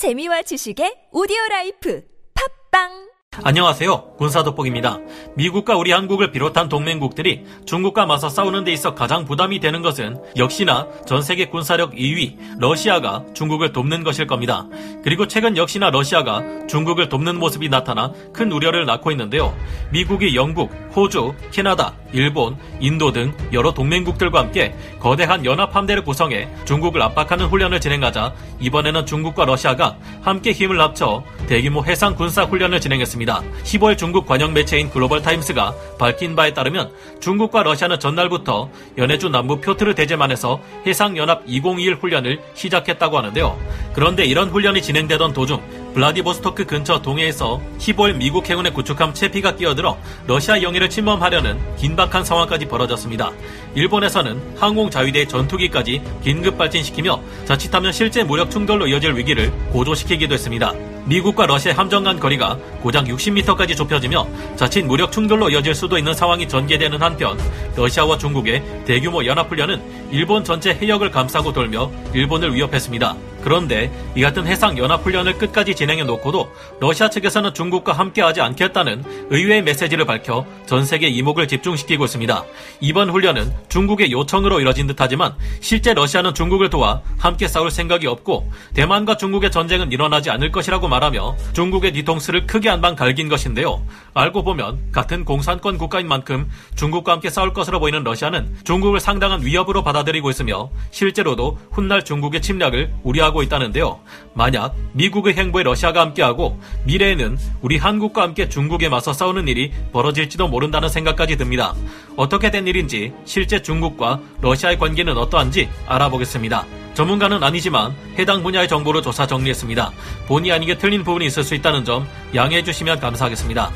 재미와 지식의 오디오 라이프. 팟빵 안녕하세요. 군사돋보기입니다. 미국과 우리 한국을 비롯한 동맹국들이 중국과 맞서 싸우는 데 있어 가장 부담이 되는 것은 역시나 전 세계 군사력 2위 러시아가 중국을 돕는 것일 겁니다. 그리고 최근 역시나 러시아가 중국을 돕는 모습이 나타나 큰 우려를 낳고 있는데요. 미국이 영국, 호주, 캐나다, 일본, 인도 등 여러 동맹국들과 함께 거대한 연합 함대를 구성해 중국을 압박하는 훈련을 진행하자 이번에는 중국과 러시아가 함께 힘을 합쳐 대규모 해상 군사 훈련을 진행했습니다. 15일 중국 관영 매체인 글로벌 타임스가 밝힌 바에 따르면 중국과 러시아는 전날부터 연해주 남부 표트르 대제만에서 해상연합 2021 훈련을 시작했다고 하는데요. 그런데 이런 훈련이 진행되던 도중 블라디보스토크 근처 동해에서 15일 미국 해군의 구축함 채피가 끼어들어 러시아 영해를 침범하려는 긴박한 상황까지 벌어졌습니다. 일본에서는 항공자위대 전투기까지 긴급 발진시키며 자칫하면 실제 무력 충돌로 이어질 위기를 고조시키기도 했습니다. 미국과 러시아 함정 간 거리가 고작 60m까지 좁혀지며 자칫 무력 충돌로 이어질 수도 있는 상황이 전개되는 한편 러시아와 중국의 대규모 연합훈련은 일본 전체 해역을 감싸고 돌며 일본을 위협했습니다. 그런데 이 같은 해상 연합훈련을 끝까지 진행해 놓고도 러시아 측에서는 중국과 함께하지 않겠다는 의외의 메시지를 밝혀 전 세계 이목을 집중시키고 있습니다. 이번 훈련은 중국의 요청으로 이뤄진 듯하지만 실제 러시아는 중국을 도와 함께 싸울 생각이 없고 대만과 중국의 전쟁은 일어나지 않을 것이라고 말하며 중국의 뒤통수를 크게 한방 갈긴 것인데요. 알고 보면 같은 공산권 국가인 만큼 중국과 함께 싸울 것으로 보이는 러시아는 중국을 상당한 위협으로 받아들이고 있으며 실제로도 훗날 중국의 침략을 우려하고 있다는데요. 만약 미국의 행보에 러시아가 함께하고 미래에는 우리 한국과 함께 중국에 맞서 싸우는 일이 벌어질지도 모른다는 생각까지 듭니다. 어떻게 된 일인지 실제 중국과 러시아의 관계는 어떠한지 알아보겠습니다. 전문가는 아니지만 해당 분야의 정보를 조사 정리했습니다. 본의 아니게 틀린 부분이 있을 수 있다는 점 양해해 주시면 감사하겠습니다.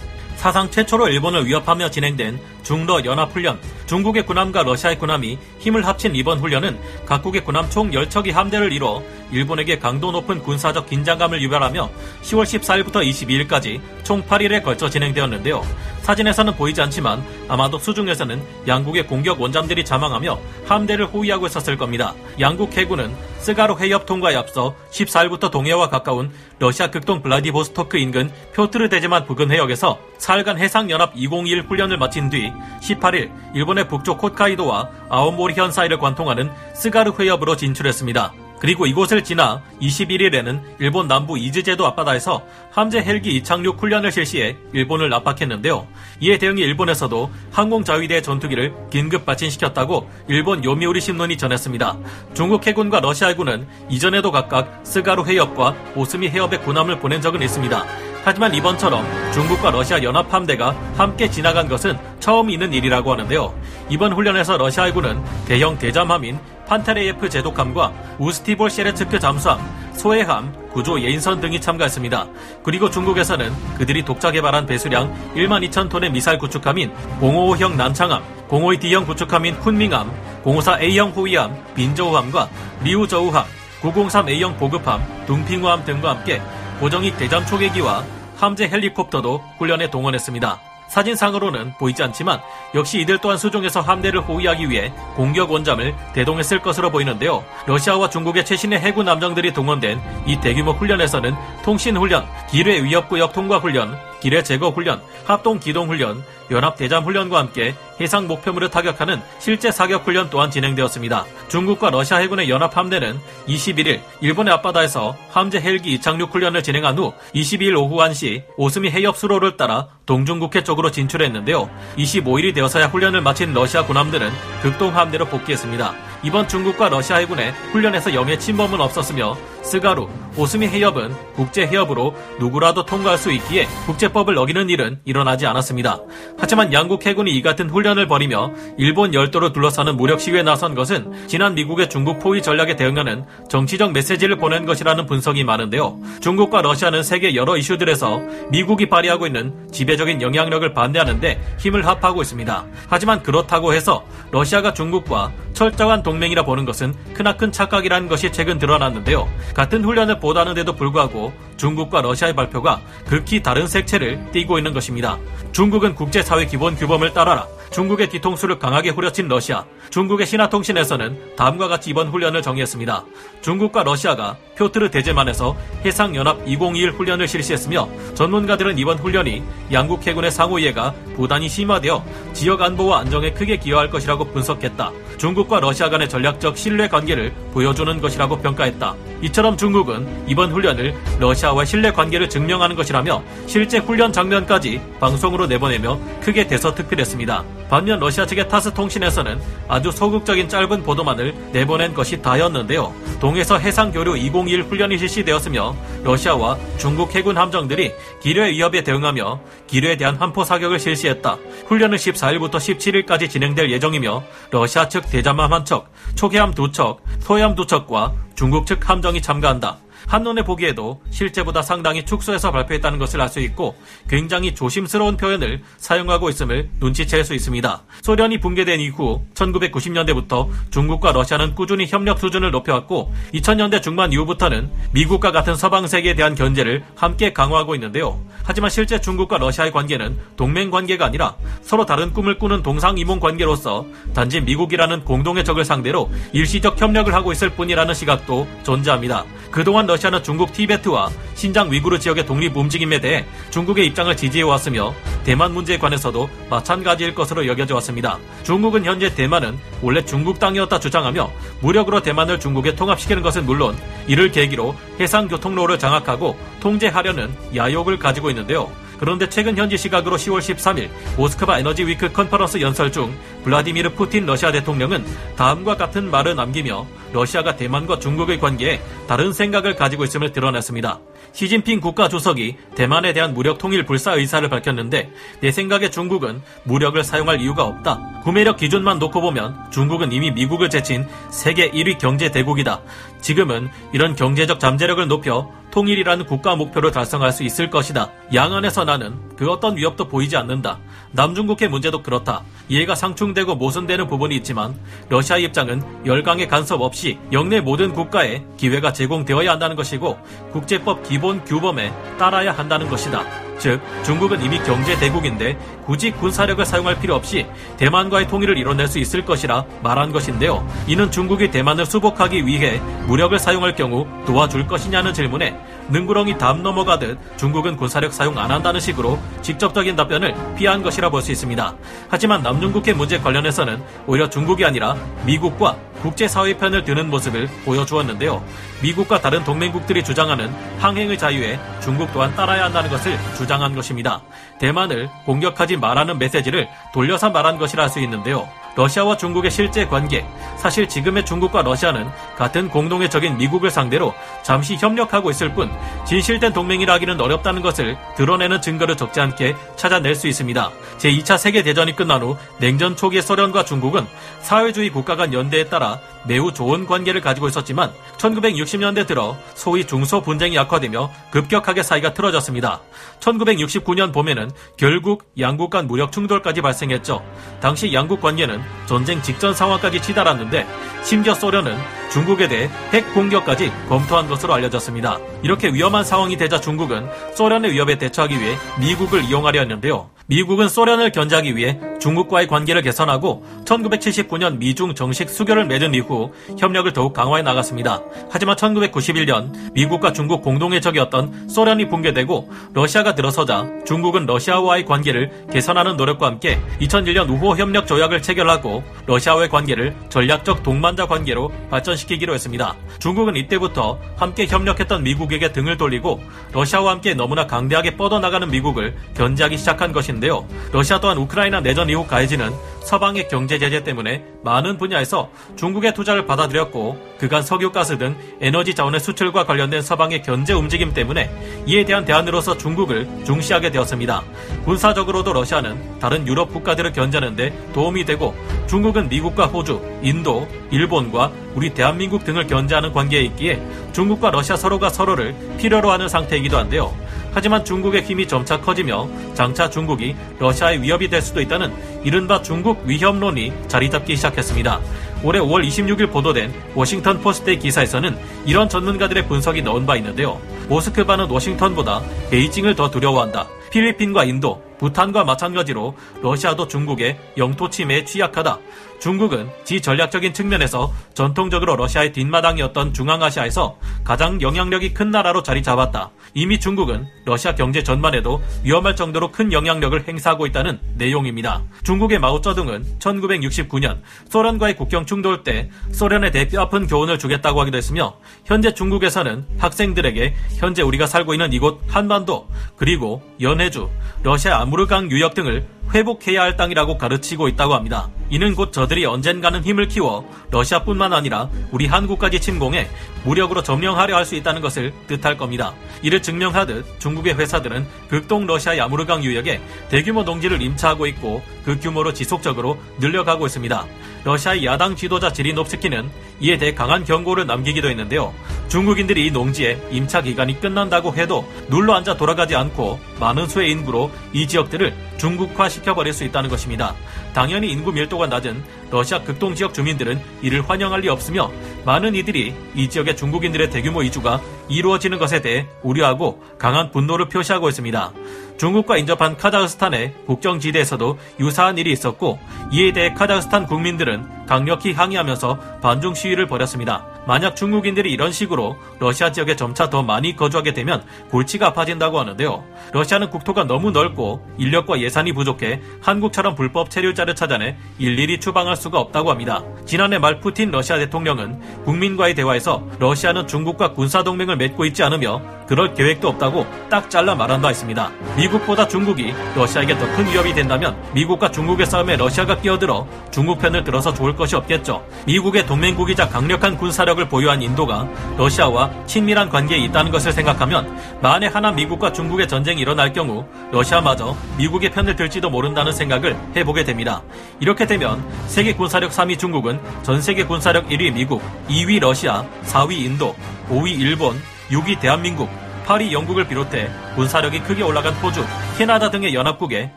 사상 최초로 일본을 위협하며 진행된 중러 연합훈련, 중국의 군함과 러시아의 군함이 힘을 합친 이번 훈련은 각국의 군함 총 10척이 함대를 이뤄 일본에게 강도 높은 군사적 긴장감을 유발하며 10월 14일부터 22일까지 총 8일에 걸쳐 진행되었는데요. 사진에서는 보이지 않지만 아마도 수중에서는 양국의 공격 원잠들이 자망하며 함대를 호위하고 있었을 겁니다. 양국 해군은 스가로 해협 통과에 앞서 14일부터 동해와 가까운 러시아 극동 블라디보스토크 인근 표트르 대제만 부근 해역에서 사흘간 해상연합 2021 훈련을 마친 뒤 18일 일본의 북쪽 홋카이도와 아오모리현 사이를 관통하는 스가루 해협으로 진출했습니다. 그리고 이곳을 지나 21일에는 일본 남부 이즈제도 앞바다에서 함재 헬기 이착륙 훈련을 실시해 일본을 압박했는데요. 이에 대응해 일본에서도 항공자위대 전투기를 긴급 발진시켰다고 일본 요미우리 신문이 전했습니다. 중국 해군과 러시아 해군은 이전에도 각각 스가루 해협과 오스미 해협에 군함을 보낸 적은 있습니다. 하지만 이번처럼 중국과 러시아 연합 함대가 함께 지나간 것은 처음 있는 일이라고 하는데요. 이번 훈련에서 러시아 해군은 대형 대잠함인 판테레예프 제독함과 우스티볼 셰레츠크 잠수함, 소해함, 구조 예인선 등이 참가했습니다. 그리고 중국에서는 그들이 독자 개발한 배수량 1만 2천 톤의 미사일 구축함인 055형 난창함, 052D형 구축함인 훈밍함, 054A형 호위함, 빈저우함과 리우저우함, 903A형 보급함, 둥핑우함 등과 함께 고정익 대잠 초계기와 함재 헬리콥터도 훈련에 동원했습니다. 사진상으로는 보이지 않지만 역시 이들 또한 수중에서 함대를 호위하기 위해 공격 원잠을 대동했을 것으로 보이는데요. 러시아와 중국의 최신의 해군 함정들이 동원된 이 대규모 훈련에서는 통신 훈련, 기뢰 위협구역 통과 훈련, 기뢰 제거 훈련, 합동 기동 훈련, 연합 대잠 훈련과 함께 해상 목표물을 타격하는 실제 사격 훈련 또한 진행되었습니다. 중국과 러시아 해군의 연합 함대는 21일 일본의 앞바다에서 함재 헬기 이착륙 훈련을 진행한 후 22일 오후 1시 오스미 해협 수로를 따라 동중국해 쪽으로 진출했는데요. 25일이 되어서야 훈련을 마친 러시아 군함들은 극동 함대로 복귀했습니다. 이번 중국과 러시아 해군의 훈련에서 영해 침범은 없었으며 스가루, 오스미 해협은 국제 해협으로 누구라도 통과할 수 있기에 국제법을 어기는 일은 일어나지 않았습니다. 하지만 양국 해군이 이 같은 훈련을 벌이며 일본 열도를 둘러싸는 무력 시위에 나선 것은 지난 미국의 중국 포위 전략에 대응하는 정치적 메시지를 보낸 것이라는 분석이 많은데요. 중국과 러시아는 세계 여러 이슈들에서 미국이 발휘하고 있는 지배적인 영향력을 반대하는데 힘을 합하고 있습니다. 하지만 그렇다고 해서 러시아가 중국과 철저한 동맹이라 보는 것은 크나큰 착각이라는 것이 최근 드러났는데요. 같은 훈련을 보다는데도 불구하고 중국과 러시아의 발표가 극히 다른 색채를 띠고 있는 것입니다. 중국은 국제사회 기본 규범을 따라라 중국의 뒤통수를 강하게 후려친 러시아. 중국의 신화통신에서는 다음과 같이 이번 훈련을 정의했습니다. 중국과 러시아가 표트르 대제만에서 해상연합 2021 훈련을 실시했으며 전문가들은 이번 훈련이 양국 해군의 상호 이해가 부단히 심화되어 지역 안보와 안정에 크게 기여할 것이라고 분석했다. 중국과 러시아 간의 전략적 신뢰 관계를 보여주는 것이라고 평가했다. 이처럼 중국은 이번 훈련을 러시아 와 신뢰 관계를 증명하는 것이라며 실제 훈련 장면까지 방송으로 내보내며 크게 대서특필했습니다. 반면 러시아 측의 타스 통신에서는 아주 소극적인 짧은 보도만을 내보낸 것이 다였는데요. 동해서 해상교류 2021 훈련이 실시되었으며 러시아와 중국 해군 함정들이 기뢰 위협에 대응하며 기뢰에 대한 환포 사격을 실시했다. 훈련은 14일부터 17일까지 진행될 예정이며 러시아 측 대잠함 한 척, 초계함 두 척, 소해함 두 척과 중국 측 함정이 참가한다. 한눈에 보기에도 실제보다 상당히 축소해서 발표했다는 것을 알 수 있고 굉장히 조심스러운 표현을 사용하고 있음을 눈치챌 수 있습니다. 소련이 붕괴된 이후 1990년대부터 중국과 러시아는 꾸준히 협력 수준을 높여왔고 2000년대 중반 이후부터는 미국과 같은 서방 세계에 대한 견제를 함께 강화하고 있는데요. 하지만 실제 중국과 러시아의 관계는 동맹 관계가 아니라 서로 다른 꿈을 꾸는 동상이몽 관계로서 단지 미국이라는 공동의 적을 상대로 일시적 협력을 하고 있을 뿐이라는 시각도 존재합니다. 그동안 러시아는 중국 티베트와 신장 위구르 지역의 독립 움직임에 대해 중국의 입장을 지지해 왔으며 대만 문제에 관해서도 마찬가지일 것으로 여겨져 왔습니다. 중국은 현재 대만은 원래 중국 땅이었다 주장하며 무력으로 대만을 중국에 통합시키는 것은 물론 이를 계기로 해상 교통로를 장악하고 통제하려는 야욕을 가지고 있는데요. 그런데 최근 현지 시각으로 10월 13일 모스크바 에너지 Week 컨퍼런스 연설 중 블라디미르 푸틴 러시아 대통령은 다음과 같은 말을 남기며 러시아가 대만과 중국의 관계에 다른 생각을 가지고 있음을 드러냈습니다. 시진핑 국가 주석이 대만에 대한 무력 통일 불사 의사를 밝혔는데 내 생각에 중국은 무력을 사용할 이유가 없다. 구매력 기준만 놓고 보면 중국은 이미 미국을 제친 세계 1위 경제 대국이다. 지금은 이런 경제적 잠재력을 높여 통일이라는 국가 목표를 달성할 수 있을 것이다. 양안에서 나는 그 어떤 위협도 보이지 않는다. 남중국해 문제도 그렇다. 이해가 상충되고 모순되는 부분이 있지만 러시아 입장은 열강의 간섭 없이 영내 모든 국가에 기회가 제공되어야 한다는 것이고 국제법 기본 규범에 따라야 한다는 것이다. 즉 중국은 이미 경제 대국인데 굳이 군사력을 사용할 필요 없이 대만과의 통일을 이뤄낼 수 있을 것이라 말한 것인데요. 이는 중국이 대만을 수복하기 위해 무력을 사용할 경우 도와줄 것이냐는 질문에 능구렁이 담 넘어가듯 중국은 군사력 사용 안 한다는 식으로 직접적인 답변을 피한 것이라 볼 수 있습니다. 하지만 남중국해 문제 관련해서는 오히려 중국이 아니라 미국과 국제사회 편을 드는 모습을 보여주었는데요. 미국과 다른 동맹국들이 주장하는 항행의 자유에 중국 또한 따라야 한다는 것을 주장한 것입니다. 대만을 공격하지 말라는 메시지를 돌려서 말한 것이라 할 수 있는데요. 러시아와 중국의 실제 관계, 사실 지금의 중국과 러시아는 같은 공동의 적인 미국을 상대로 잠시 협력하고 있을 뿐 진실된 동맹이라 하기는 어렵다는 것을 드러내는 증거를 적지 않게 찾아낼 수 있습니다. 제2차 세계대전이 끝난 후 냉전 초기의 소련과 중국은 사회주의 국가 간 연대에 따라 매우 좋은 관계를 가지고 있었지만 1960년대 들어 소위 중소 분쟁이 약화되며 급격하게 사이가 틀어졌습니다. 1969년 봄에는 결국 양국 간 무력 충돌까지 발생했죠. 당시 양국 관계는 전쟁 직전 상황까지 치달았는데 심지어 소련은 중국에 대해 핵 공격까지 검토한 것으로 알려졌습니다. 이렇게 위험한 상황이 되자 중국은 소련의 위협에 대처하기 위해 미국을 이용하려 했는데요. 미국은 소련을 견제하기 위해 중국과의 관계를 개선하고 1979년 미중 정식 수교를 맺은 이후 협력을 더욱 강화해 나갔습니다. 하지만 1991년 미국과 중국 공동의 적이었던 소련이 붕괴되고 러시아가 들어서자 중국은 러시아와의 관계를 개선하는 노력과 함께 2001년 우호 협력 조약을 체결하고 러시아와의 관계를 전략적 동반자 관계로 발전시키기로 했습니다. 중국은 이때부터 함께 협력했던 미국에게 등을 돌리고 러시아와 함께 너무나 강대하게 뻗어나가는 미국을 견제하기 시작한 것입니다. 것인데요. 러시아 또한 우크라이나 내전 이후 가해지는 서방의 경제 제재 때문에 많은 분야에서 중국의 투자를 받아들였고 그간 석유, 가스 등 에너지 자원의 수출과 관련된 서방의 견제 움직임 때문에 이에 대한 대안으로서 중국을 중시하게 되었습니다. 군사적으로도 러시아는 다른 유럽 국가들을 견제하는데 도움이 되고 중국은 미국과 호주, 인도, 일본과 우리 대한민국 등을 견제하는 관계에 있기에 중국과 러시아 서로가 서로를 필요로 하는 상태이기도 한데요. 하지만 중국의 힘이 점차 커지며 장차 중국이 러시아의 위협이 될 수도 있다는 이른바 중국 위협론이 자리 잡기 시작했습니다. 올해 5월 26일 보도된 워싱턴 포스트의 기사에서는 이런 전문가들의 분석이 나온 바 있는데요. 모스크바는 워싱턴보다 베이징을 더 두려워한다. 필리핀과 인도, 부탄과 마찬가지로 러시아도 중국의 영토 침해에 취약하다. 중국은 지 전략적인 측면에서 전통적으로 러시아의 뒷마당이었던 중앙아시아에서 가장 영향력이 큰 나라로 자리 잡았다. 이미 중국은 러시아 경제 전반에도 위험할 정도로 큰 영향력을 행사하고 있다는 내용입니다. 중국의 마오쩌둥은 1969년 소련과의 국경 충돌 때 소련에 대뼈 아픈 교훈을 주겠다고 하기도 했으며 현재 중국에서는 학생들에게 현재 우리가 살고 있는 이곳 한반도 그리고 연해주, 러시아 아무르강 유역 등을 회복해야 할 땅이라고 가르치고 있다고 합니다. 이는 곧 저들이 언젠가는 힘을 키워 러시아뿐만 아니라 우리 한국까지 침공해 무력으로 점령하려 할 수 있다는 것을 뜻할 겁니다. 이를 증명하듯 중국의 회사들은 극동 러시아 야무르강 유역에 대규모 농지를 임차하고 있고 그 규모로 지속적으로 늘려가고 있습니다. 러시아의 야당 지도자 지리노프스키는 이에 대해 강한 경고를 남기기도 했는데요. 중국인들이 이 농지에 임차 기간이 끝난다고 해도 눌러 앉아 돌아가지 않고 많은 수의 인구로 이 지역들을 중국화 시켜버릴 수 있다는 것입니다. 당연히 인구 밀도가 낮은 러시아 극동 지역 주민들은 이를 환영할 리 없으며 많은 이들이 이 지역의 중국인들의 대규모 이주가 이루어지는 것에 대해 우려하고 강한 분노를 표시하고 있습니다. 중국과 인접한 카자흐스탄의 국경지대에서도 유사한 일이 있었고 이에 대해 카자흐스탄 국민들은 강력히 항의하면서 반중 시위를 벌였습니다. 만약 중국인들이 이런 식으로 러시아 지역에 점차 더 많이 거주하게 되면 골치가 아파진다고 하는데요. 러시아는 국토가 너무 넓고 인력과 예산이 부족해 한국처럼 불법 체류자를 찾아내 일일이 추방할 수가 없다고 합니다. 지난해 말 푸틴 러시아 대통령은 국민과의 대화에서 러시아는 중국과 군사동맹을 맺고 있지 않으며 그럴 계획도 없다고 딱 잘라 말한 바 있습니다. 미국보다 중국이 러시아에게 더 큰 위협이 된다면 미국과 중국의 싸움에 러시아가 끼어들어 중국 편을 들어서 좋을 것이 없겠죠. 미국의 동맹국이자 강력한 군사력 을 보유한 인도가 러시아와 친밀한 관계에 있다는 것을 생각하면 만에 하나 미국과 중국의 전쟁이 일어날 경우 러시아마저 미국의 편을 들지도 모른다는 생각을 해보게 됩니다. 이렇게 되면 세계 군사력 3위 중국은 전 세계 군사력 1위 미국, 2위 러시아, 4위 인도, 5위 일본, 6위 대한민국, 8위 영국을 비롯해 군사력이 크게 올라간 호주, 캐나다 등의 연합국에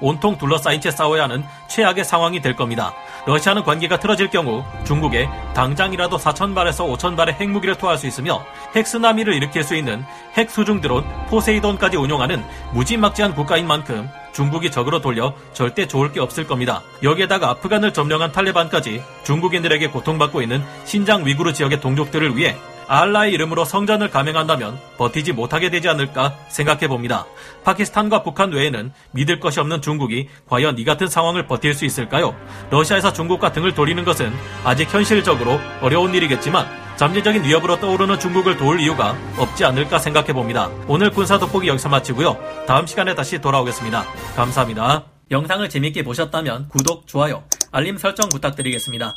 온통 둘러싸인 채 싸워야 하는 최악의 상황이 될 겁니다. 러시아는 관계가 틀어질 경우 중국에 당장이라도 4천발에서 5천발의 핵무기를 투하할 수 있으며 핵쓰나미를 일으킬 수 있는 핵 수중 드론 포세이돈까지 운용하는 무지막지한 국가인 만큼 중국이 적으로 돌려 절대 좋을 게 없을 겁니다. 여기에다가 아프간을 점령한 탈레반까지 중국인들에게 고통받고 있는 신장 위구르 지역의 동족들을 위해 알라의 이름으로 성전을 감행한다면 버티지 못하게 되지 않을까 생각해 봅니다. 파키스탄과 북한 외에는 믿을 것이 없는 중국이 과연 이 같은 상황을 버틸 수 있을까요? 러시아에서 중국과 등을 돌리는 것은 아직 현실적으로 어려운 일이겠지만 잠재적인 위협으로 떠오르는 중국을 도울 이유가 없지 않을까 생각해 봅니다. 오늘 군사 돋보기 여기서 마치고요. 다음 시간에 다시 돌아오겠습니다. 감사합니다. 영상을 재밌게 보셨다면 구독, 좋아요, 알림 설정 부탁드리겠습니다.